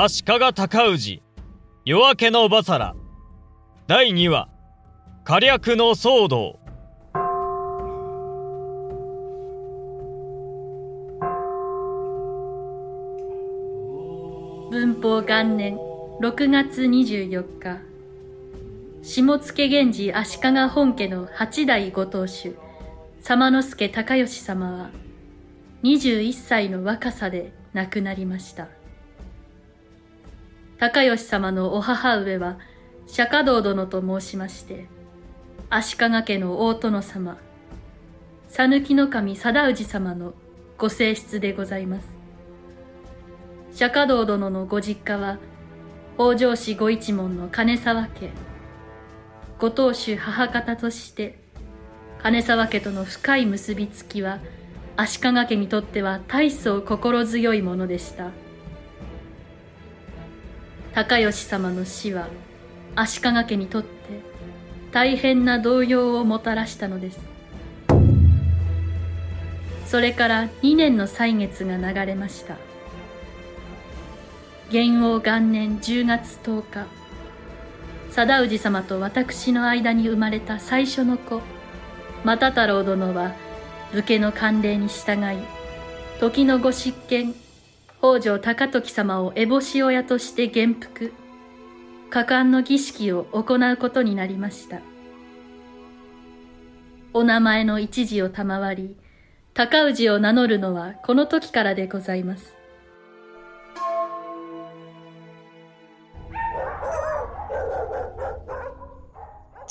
足利尊氏夜明けのバサラ第2話火略の騒動。文法元年6月24日。下野源氏足利本家の八代ご当主様之助高義様は21歳の若さで亡くなりました。高義様のお母上は釈迦道殿と申しまして足利家の大殿様讃岐の神貞氏様のご正室でございます。釈迦道殿のご実家は北条氏ご一門の金沢家。ご当主母方として金沢家との深い結びつきは足利家にとっては大層心強いものでした。高義様の死は足利家にとって大変な動揺をもたらしたのです。それから2年の歳月が流れました。元王元年10月10日貞氏様と私の間に生まれた最初の子又太郎殿は武家の慣例に従い時のご執権北条高時様を烏帽子親として元服果敢の儀式を行うことになりましたお名前の一字を賜り高氏を名乗るのはこの時からでございます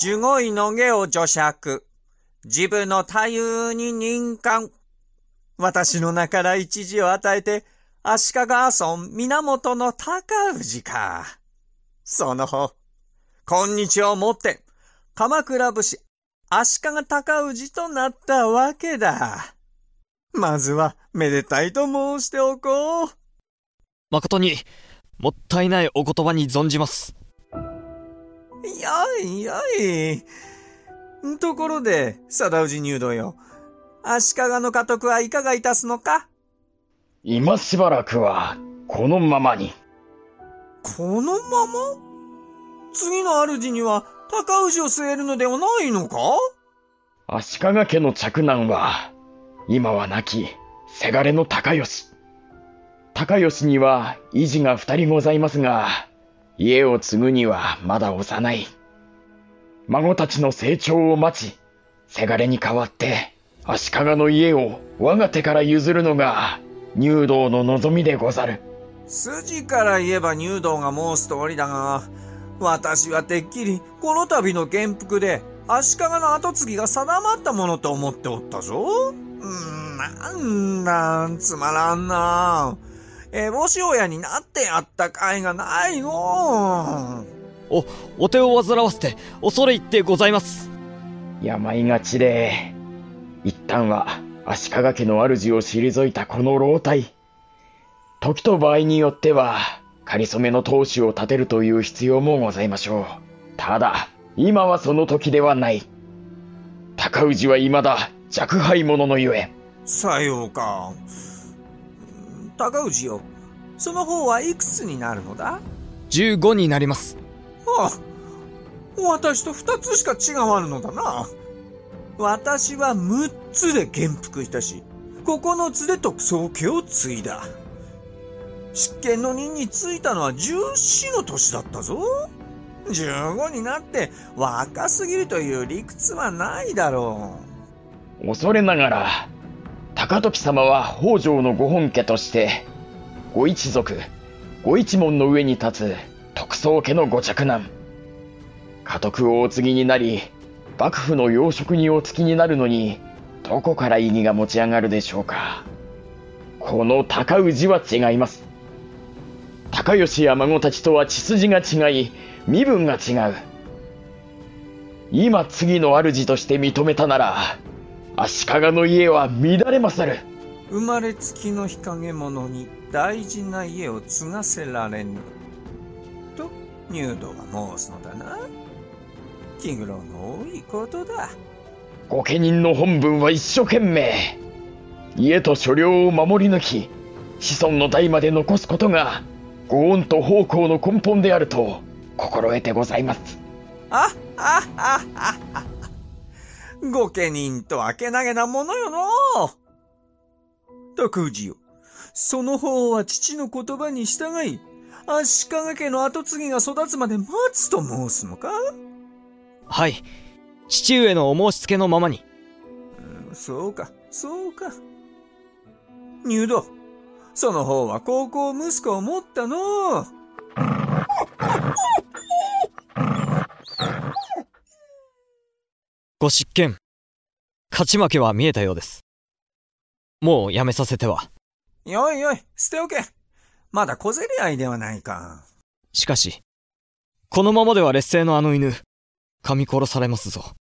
十五位の下を除釈。自分の太夫に任官。私の名から一字を与えて、足利阿尊源の高氏か。その方、今日をもって、鎌倉武士足利高氏となったわけだ。まずは、めでたいと申しておこう。誠に、もったいないお言葉に存じます。やいやい。ところで、貞氏入道よ。足利の家督はいかがいたすのか？今しばらくは、このままに。このまま？次の主には、高氏を据えるのではないのか？足利家の嫡男は、今は亡き、せがれの高吉。高吉には、維持が二人ございますが、家を継ぐにはまだ幼い。孫たちの成長を待ち、せがれに代わって足利の家を我が手から譲るのが入道の望みでござる。筋から言えば入道が申す通りだが、私はてっきりこの度の元服で足利の跡継ぎが定まったものと思っておったぞ。うんなんだ、つまらんな。えぼし親になってやった甲斐がないのお、お手を煩わせて、恐れ入ってございます。病がちで、一旦は足利家の主を退いたこの老体。時と場合によっては、仮初めの当主を立てるという必要もございましょう。ただ、今はその時ではない。高氏は未だ若輩者のゆえ。さようか。高氏よ。その方はいくつになるのだ ?15 になります。ああ、私と2つしか違わぬのだな。私は6つで元服したし、9つで特捜家を継いだ。執権の任に就いたのは14の年だったぞ。15になって若すぎるという理屈はないだろう。恐れながら、高時様は北条のご本家として、ご一族、ご一門の上に立つ特捜家のご嫡男。家督をお継ぎになり、幕府の要職にお付きになるのに、どこから意義が持ち上がるでしょうか。この高氏は違います。高吉や孫たちとは血筋が違い、身分が違う。今次の主として認めたなら、足利の家は乱れまする。生まれつきの日陰者に大事な家を継がせられぬ。と、入道が申すのだな。気苦労の多いことだ。御家人の本分は一生懸命。家と所領を守り抜き、子孫の代まで残すことが、ご恩と奉公の根本であると心得てございます。あああああ御家人とはけなげなものよの徳氏よ。その方は父の言葉に従い、足利家の跡継ぎが育つまで待つと申すのか？はい。父上のお申し付けのままに。うん、そうか、そうか。入道、その方は高校息子を持ったのご執権、勝ち負けは見えたようです。もうやめさせては。よいよい、捨ておけ。まだ小競り合いではないか。しかし、このままでは劣勢のあの犬、噛み殺されますぞ。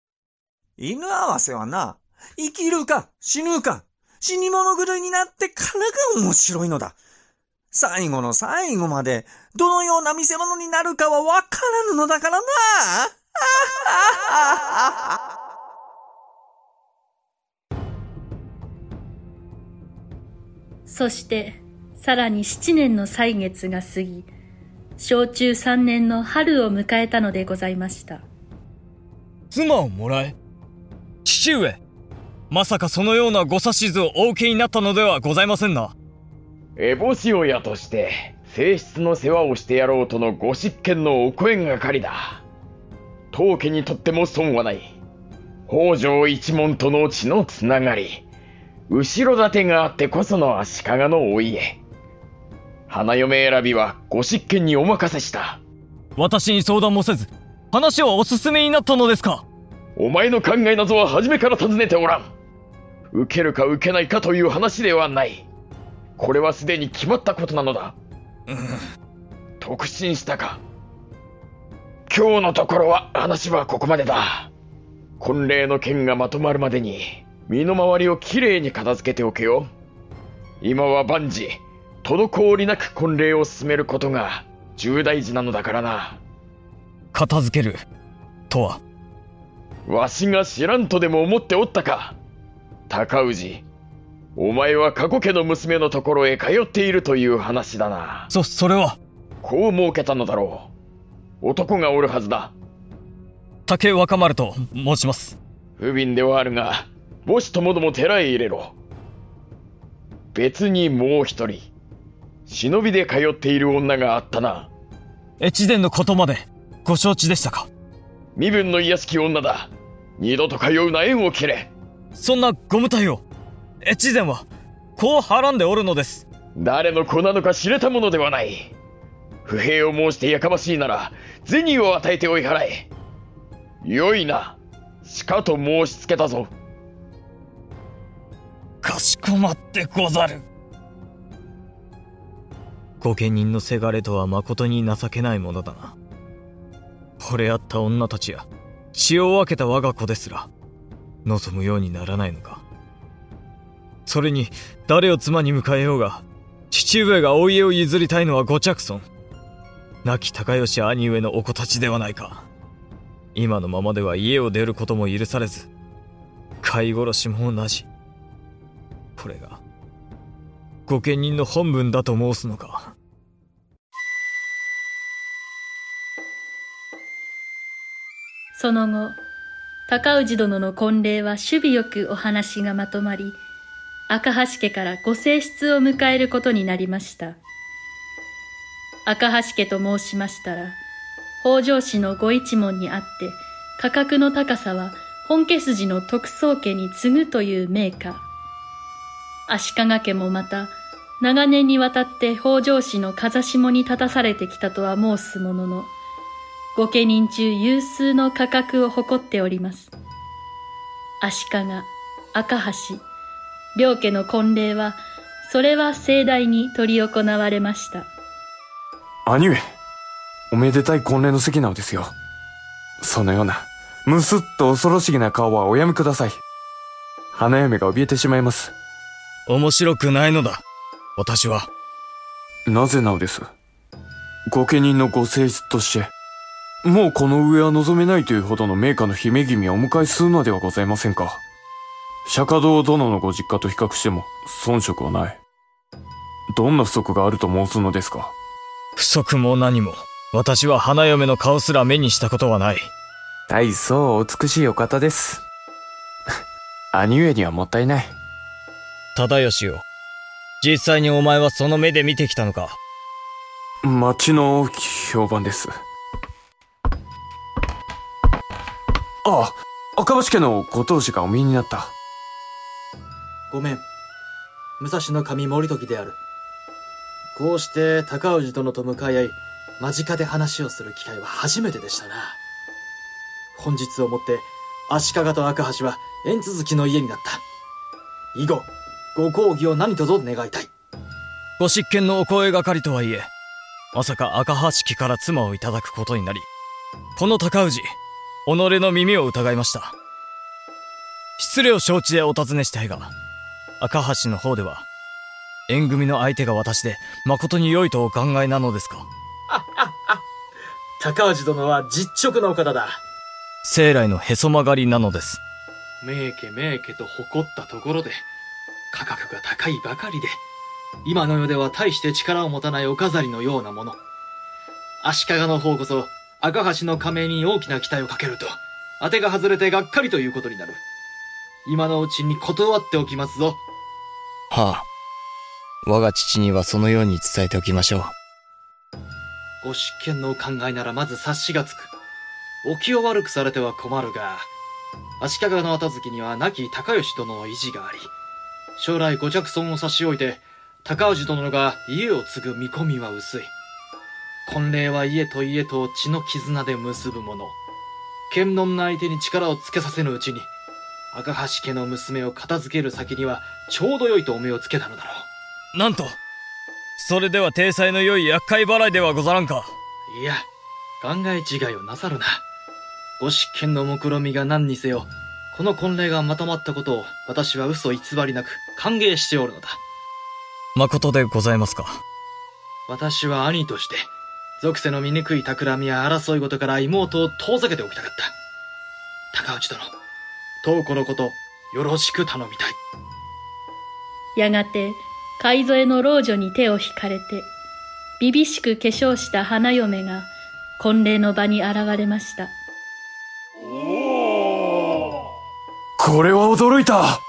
犬合わせはな、生きるか死ぬか、死に物狂いになってからが面白いのだ。最後の最後まで、どのような見せ物になるかはわからぬのだからな。そして、さらに七年の歳月が過ぎ、小中三年の春を迎えたのでございました。妻をもらえ父上まさかそのようなご指図をお受けになったのではございませんな。烏帽子親として、正室の世話をしてやろうとのご執権のお声がかりだ。当家にとっても損はない。北条一門との血のつながり。後ろ盾があってこその足利のお家。花嫁選びはご執権にお任せした。私に相談もせず、話をお勧めになったのですか？お前の考えなどは初めから尋ねておらん。受けるか受けないかという話ではない。これはすでに決まったことなのだ。うん。特進したか。今日のところは話はここまでだ。婚礼の件がまとまるまでに、身の回りをきれいに片付けておけよ。今は万事、滞りなく婚礼を進めることが重大事なのだからな。片付ける、とはわしが知らんとでも思っておったか。高氏、お前は過去家の娘のところへ通っているという話だな。そ、それは。こう設けたのだろう。男がおるはずだ。竹若丸と申します。不憫ではあるが、母子ともども寺へ入れろ。別にもう一人、忍びで通っている女があったな。越前のことまでご承知でしたか？身分の卑しき女だ。二度と通うな縁を切れ。そんなご無体を、越前は、こうはらんでおるのです。誰の子なのか知れたものではない。不平を申してやかましいなら、銭を与えて追い払え。よいな。しかと申しつけたぞ。かしこまってござる。御家人のせがれとは誠に情けないものだな。惚れ合った女たちや、血を分けた我が子ですら、望むようにならないのか。それに、誰を妻に迎えようが、父上がお家を譲りたいのはご着尊。亡き高吉兄上のお子たちではないか。今のままでは家を出ることも許されず、飼い殺しも同じ。これが、御家人の本分だと申すのか。その後、高氏殿の婚礼は守備よくお話がまとまり、赤橋家からご正室を迎えることになりました。赤橋家と申しましたら、北条氏のご一門にあって、価格の高さは本家筋の徳宗家に次ぐという名家。足利家もまた、長年にわたって北条氏の風下に立たされてきたとは申すものの、御家人中有数の価格を誇っております。足利、赤橋、両家の婚礼は、それは盛大に執り行われました。兄上、おめでたい婚礼の席なのですよ。そのような、むすっと恐ろしげな顔はおやめください。花嫁が怯えてしまいます。面白くないのだ。私は。なぜなのです。御家人のご性質として、もうこの上は望めないというほどの名家の姫君をお迎えするのではございませんか。釈迦堂殿のご実家と比較しても遜色はない。どんな不足があると申すのですか？不足も何も、私は花嫁の顔すら目にしたことはない。大層お美しいお方です。兄上にはもったいない。忠義よ。実際にお前はその目で見てきたのか町の評判です。あ、赤橋家のご当主がお見えになった。ごめん。武蔵の神森時である。こうして高氏殿と向かい合い、間近で話をする機会は初めてでしたな。本日をもって足利と赤橋は縁続きの家になった。以後、ご講義を何卒願いたい。ご執権のお声がかりとはいえ、まさか赤橋家から妻をいただくことになり、この高氏、己の耳を疑いました。失礼を承知でお尋ねしたいが、赤橋の方では、縁組の相手が私で、誠に良いとお考えなのですか？高氏殿は実直なお方だ。生来のへそ曲がりなのです。名家名家と誇ったところで、価格が高いばかりで、今の世では大して力を持たないお飾りのようなもの。足利の方こそ、赤橋の加盟に大きな期待をかけると、当てが外れてがっかりということになる。今のうちに断っておきますぞ。はあ。我が父にはそのように伝えておきましょう。ご執権のお考えならまず察しがつく。お気を悪くされては困るが、足利の後月には亡き高吉殿の意地があり、将来ご着尊を差し置いて、高氏殿が家を継ぐ見込みは薄い。婚礼は家と家と血の絆で結ぶもの。剣能な相手に力をつけさせぬうちに、赤橋家の娘を片付ける先にはちょうど良いとお目をつけたのだろう。なんとそれでは体裁の良い厄介払いではござらんか。いや、考え違いをなさるな。ご執権の目論みが何にせよ、この婚礼がまとまったことを私は嘘偽りなく歓迎しておるのだ。誠でございますか。私は兄として、属性の醜い企みや争い事から妹を遠ざけておきたかった。高内殿、東子のこと、よろしく頼みたい。やがて、海添の老女に手を引かれて、びびしく化粧した花嫁が、婚礼の場に現れました。これは驚いた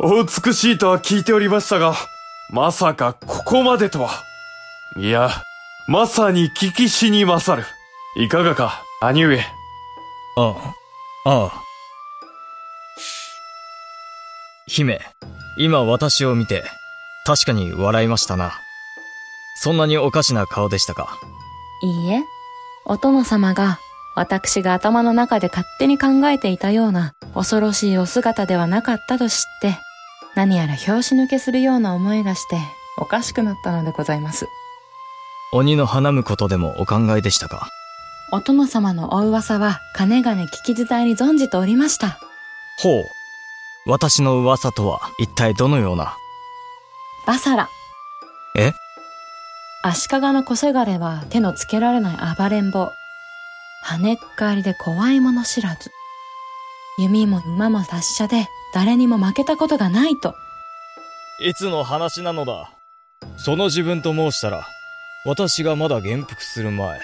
お美しいとは聞いておりましたが、まさかここまでとは。いや、まさに聞きしに勝る。いかがか、兄上。ああ、ああ。姫、今私を見て、確かに笑いましたな。そんなにおかしな顔でしたか？いいえ、お殿様が私が頭の中で勝手に考えていたような恐ろしいお姿ではなかったと知って、何やら拍子抜けするような思いがして、おかしくなったのでございます。鬼の花婿ことでもお考えでしたか？お殿様のお噂は、かねがね聞き伝えに存じておりました。ほう。私の噂とは一体どのような？バサラ。え？足利の小せがれは手のつけられない暴れん坊。跳ねっかりで怖いもの知らず。弓も馬も達者で誰にも負けたことがないと。いつの話なのだその自分と申したら、私がまだ元服する前。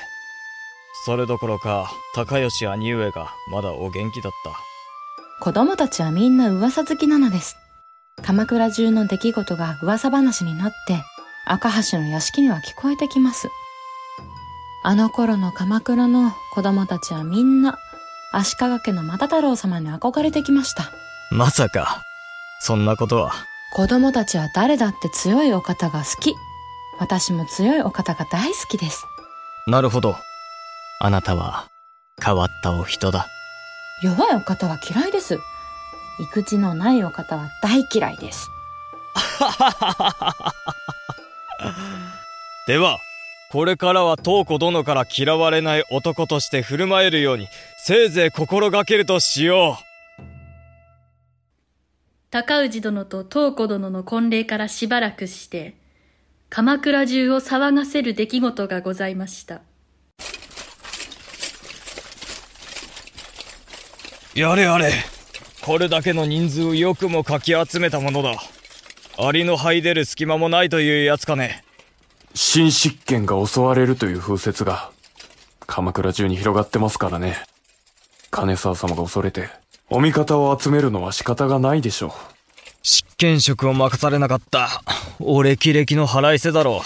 それどころか、高吉兄上がまだお元気だった。子供たちはみんな噂好きなのです。鎌倉中の出来事が噂話になって、赤橋の屋敷には聞こえてきます。あの頃の鎌倉の子供たちはみんな、足利家の又太郎様に憧れてきました。まさか、そんなことは。子供たちは誰だって強いお方が好き。私も強いお方が大好きです。なるほど。あなたは、変わったお人だ。弱いお方は嫌いです。育児のないお方は大嫌いです。では、これからは東子殿から嫌われない男として振る舞えるように、せいぜい心がけるとしよう。高氏殿と東子殿の婚礼からしばらくして、鎌倉中を騒がせる出来事がございました。やれやれ。これだけの人数をよくもかき集めたものだ。アリの這い出る隙間もないというやつかね。新執権が襲われるという風説が、鎌倉中に広がってますからね。金沢様が恐れて、お味方を集めるのは仕方がないでしょう。執権職を任されなかった。俺歴々の腹いせだろ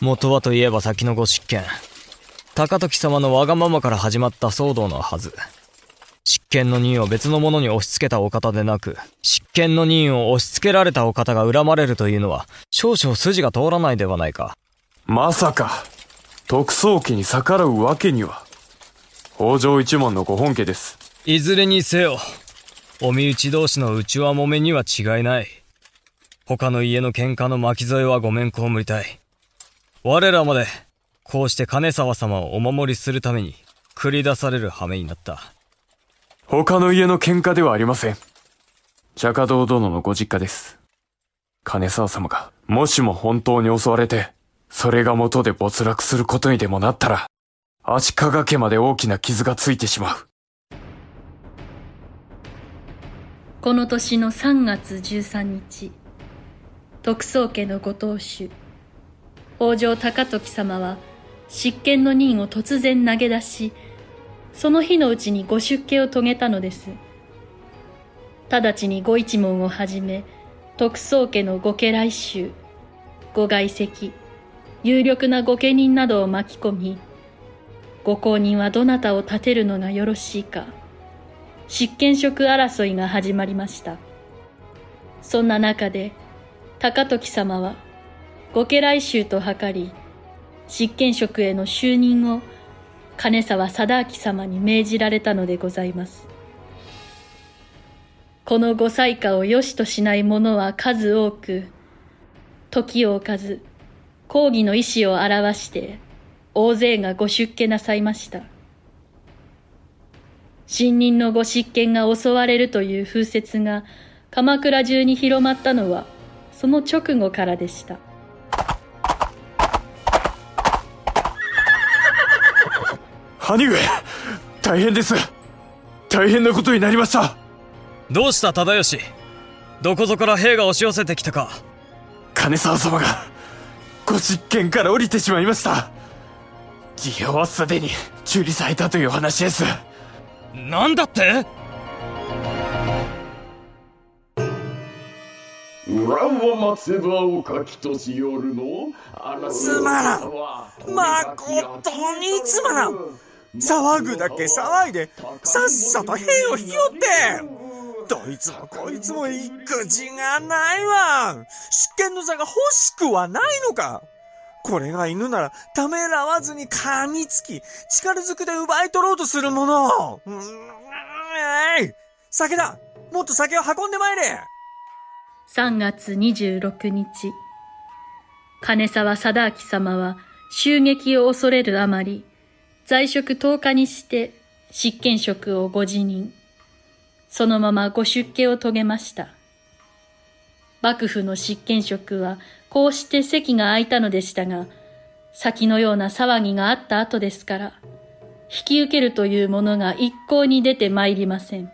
う。元はといえば先のご執権。高時様のわがままから始まった騒動のはず。執権の任を別の者に押し付けたお方でなく、執権の任を押し付けられたお方が恨まれるというのは、少々筋が通らないではないか。まさか、特捜家に逆らうわけには。北条一門のご本家です。いずれにせよ、お身内同士の内輪もめには違いない。他の家の喧嘩の巻き添えはごめんこむりたい。我らまで、こうして金沢様をお守りするために、繰り出される羽目になった。他の家の喧嘩ではありません。釈迦堂殿のご実家です。金沢様が、もしも本当に襲われて、それが元で没落することにでもなったら、足利家まで大きな傷がついてしまう。この年の3月13日、徳宗家のご当主、北条高時様は、執権の任を突然投げ出し、その日のうちにご出家を遂げたのです。直ちにご一門をはじめ、徳宗家の御家来衆、ご外籍、有力な御家人などを巻き込み、ご公認はどなたを立てるのがよろしいか、執権職争いが始まりました。そんな中で、高時様は、御家来衆と図り、執権職への就任を金沢貞明様に命じられたのでございます。このご裁可を良しとしない者は数多く、時を置かず、抗議の意思を表して、大勢がご出家なさいました。新任のご執権が襲われるという風説が鎌倉中に広まったのは、その直後からでした。兄上大変です。大変なことになりました。どうした忠義？どこぞから兵が押し寄せてきたか？金沢様がご実験から降りてしまいました。事業はすでに中理されたという話です。何だって？裏は松葉をかきとしよるの？つまらん。まことにつまらん。騒ぐだけ騒いで、さっさと兵を引き寄って。どいつもこいつも育児がないわ。執権の座が欲しくはないのか。これが犬ならためらわずに噛みつき、力ずくで奪い取ろうとするもの。うん、えい。酒だ。もっと酒を運んでまいれ。!3 月26日、金沢貞明様は襲撃を恐れるあまり、在職10日にして執権職をご辞任。そのままご出家を遂げました。幕府の執権職はこうして席が空いたのでしたが、先のような騒ぎがあった後ですから、引き受けるというものが一向に出てまいりません。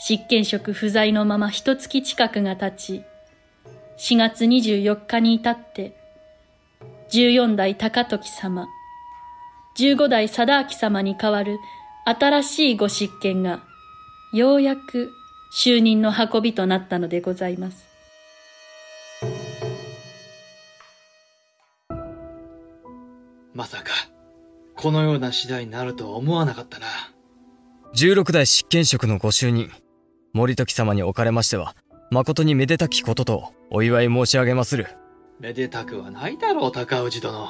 執権職不在のまま一月近くが経ち、4月24日に至って、14代高時様、15代貞明様に代わる新しいご執権が、ようやく就任の運びとなったのでございます。まさか、このような次第になるとは思わなかったな。16代執権職のご就任、森時様におかれましては、誠にめでたきこととお祝い申し上げまする。めでたくはないだろう、高氏殿。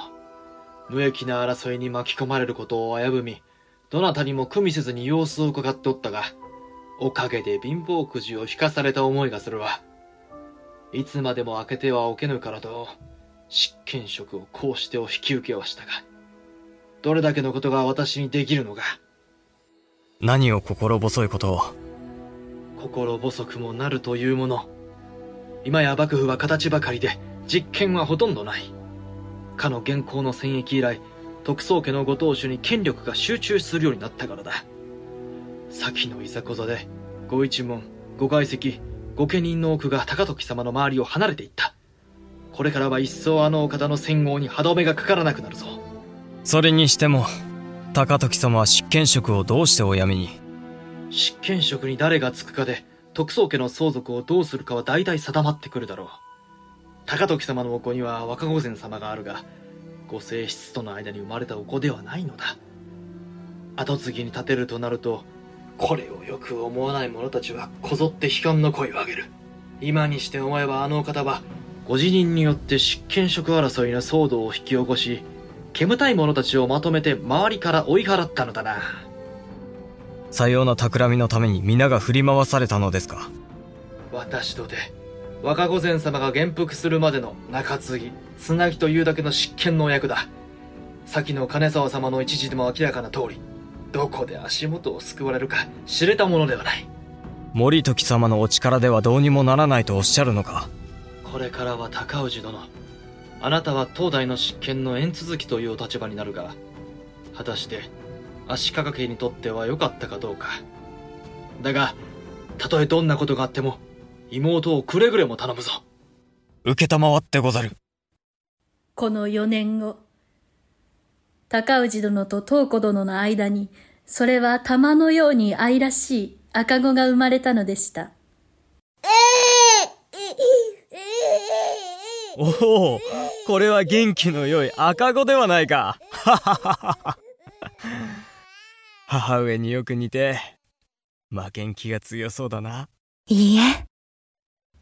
無益な争いに巻き込まれることを危ぶみ、どなたにも組みせずに様子を伺っておったが、おかげで貧乏くじを引かされた思いがするわ。いつまでも開けてはおけぬからと、執権職をこうしてお引き受けはしたが、どれだけのことが私にできるのか。何を心細いことを。心細くもなるというもの。今や幕府は形ばかりで、実権はほとんどない。かの現行の戦役以来、特捜家のご当主に権力が集中するようになったからだ。先のいざこざで、ご一門、ご外籍、ご家人の多くが高時様の周りを離れていった。これからは一層あのお方の戦号に歯止めがかからなくなるぞ。それにしても高時様は執権職をどうしてお辞めに？執権職に誰がつくかで、徳宗家の相続をどうするかは大体定まってくるだろう。高時様のお子には若御前様があるが、ご正室との間に生まれたお子ではないのだ。後継ぎに立てるとなると、これをよく思わない者たちはこぞって悲観の声を上げる。今にして思えばあのお方は、ご辞任によって執権職争いの騒動を引き起こし、煙たい者たちをまとめて周りから追い払ったのだな。さような企みのために皆が振り回されたのですか？私とで若御前様が元服するまでの中継ぎつなぎというだけの執権のお役だ。先の金沢様の一時でも明らかな通りどこで足元を救われるか知れたものではない。森時様のお力ではどうにもならないとおっしゃるのか？これからは高氏殿あなたは東大の執権の縁続きというお立場になるが果たして足利家にとっては良かったかどうか。だがたとえどんなことがあっても妹をくれぐれも頼むぞ。承ってござる。この4年後、高氏殿と東子殿の間に、それは玉のように愛らしい赤子が生まれたのでした。おおこれは元気の良い赤子ではないか母上によく似て負けん気が強そうだないいえ。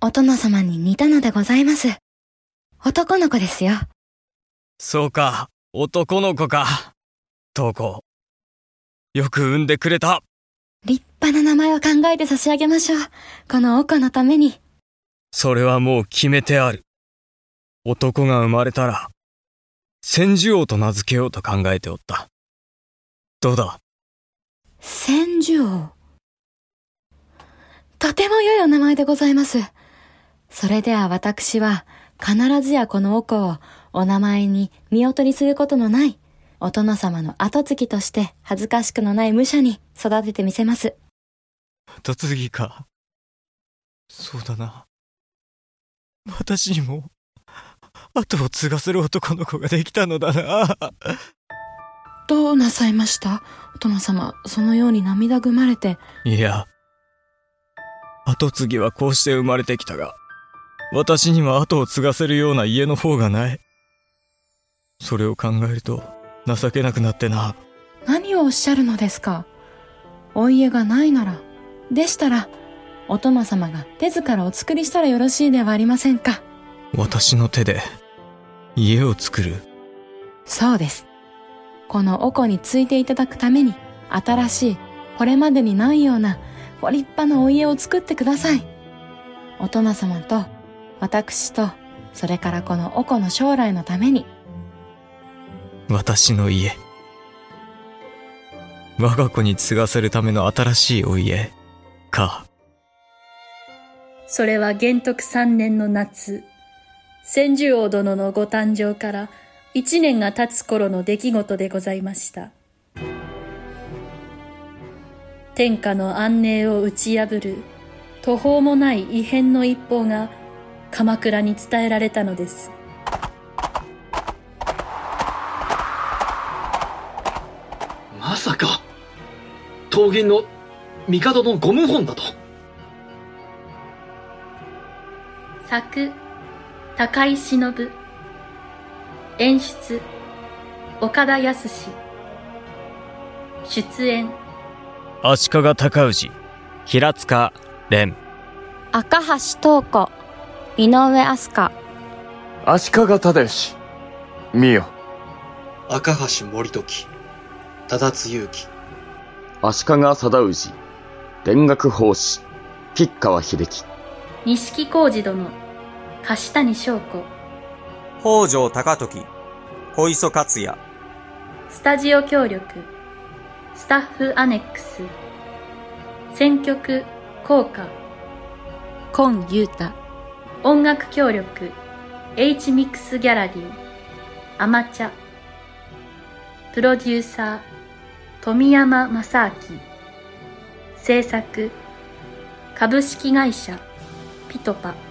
お殿様に似たのでございます。男の子ですよ。そうか男の子か東子よく産んでくれた立派な名前を考えて差し上げましょう。このお子のために。それはもう決めてある男が生まれたら千住王と名付けようと考えておったどうだ？千住王。とても良いお名前でございます。それでは私は必ずやこのお子をお名前に見劣りすることのないお殿様の後継ぎとして恥ずかしくのない武者に育ててみせます。後継ぎかそうだな私にも後を継がせる男の子ができたのだなどうなさいました？お殿様、そのように涙ぐまれて。いや後継ぎはこうして生まれてきたが私には後を継がせるような家の方がないそれを考えると情けなくなってな何をおっしゃるのですか？お家がないなら、でしたら、お殿様が手ずからお作りしたらよろしいではありませんか？私の手で家を作るそうです。このお子についていただくために、新しい、これまでにないような、ご立派なお家を作ってください。お殿様と、私と、それからこのお子の将来のために、私の家。我が子に継がせるための新しいお家。か。それは元徳三年の夏、千住王殿のご誕生から一年が経つ頃の出来事でございました。天下の安寧を打ち破る途方もない異変の一報が鎌倉に伝えられたのです。まさか桃源の帝のゴム本だと作、高井忍。演出、岡田康。出演、足利尊氏平塚蓮赤橋東子、井上飛鳥、足利忠義。見よ。赤橋森時忠津勇気足利貞氏、田楽法師、吉川秀樹。錦小路殿、貸谷翔子、北条高時、小磯克也、スタジオ協力、スタッフアネックス、選曲、効果、今優太、音楽協力、H ミックスギャラリー、アマチャ、プロデューサー、富山正明、制作、株式会社、ピトパ。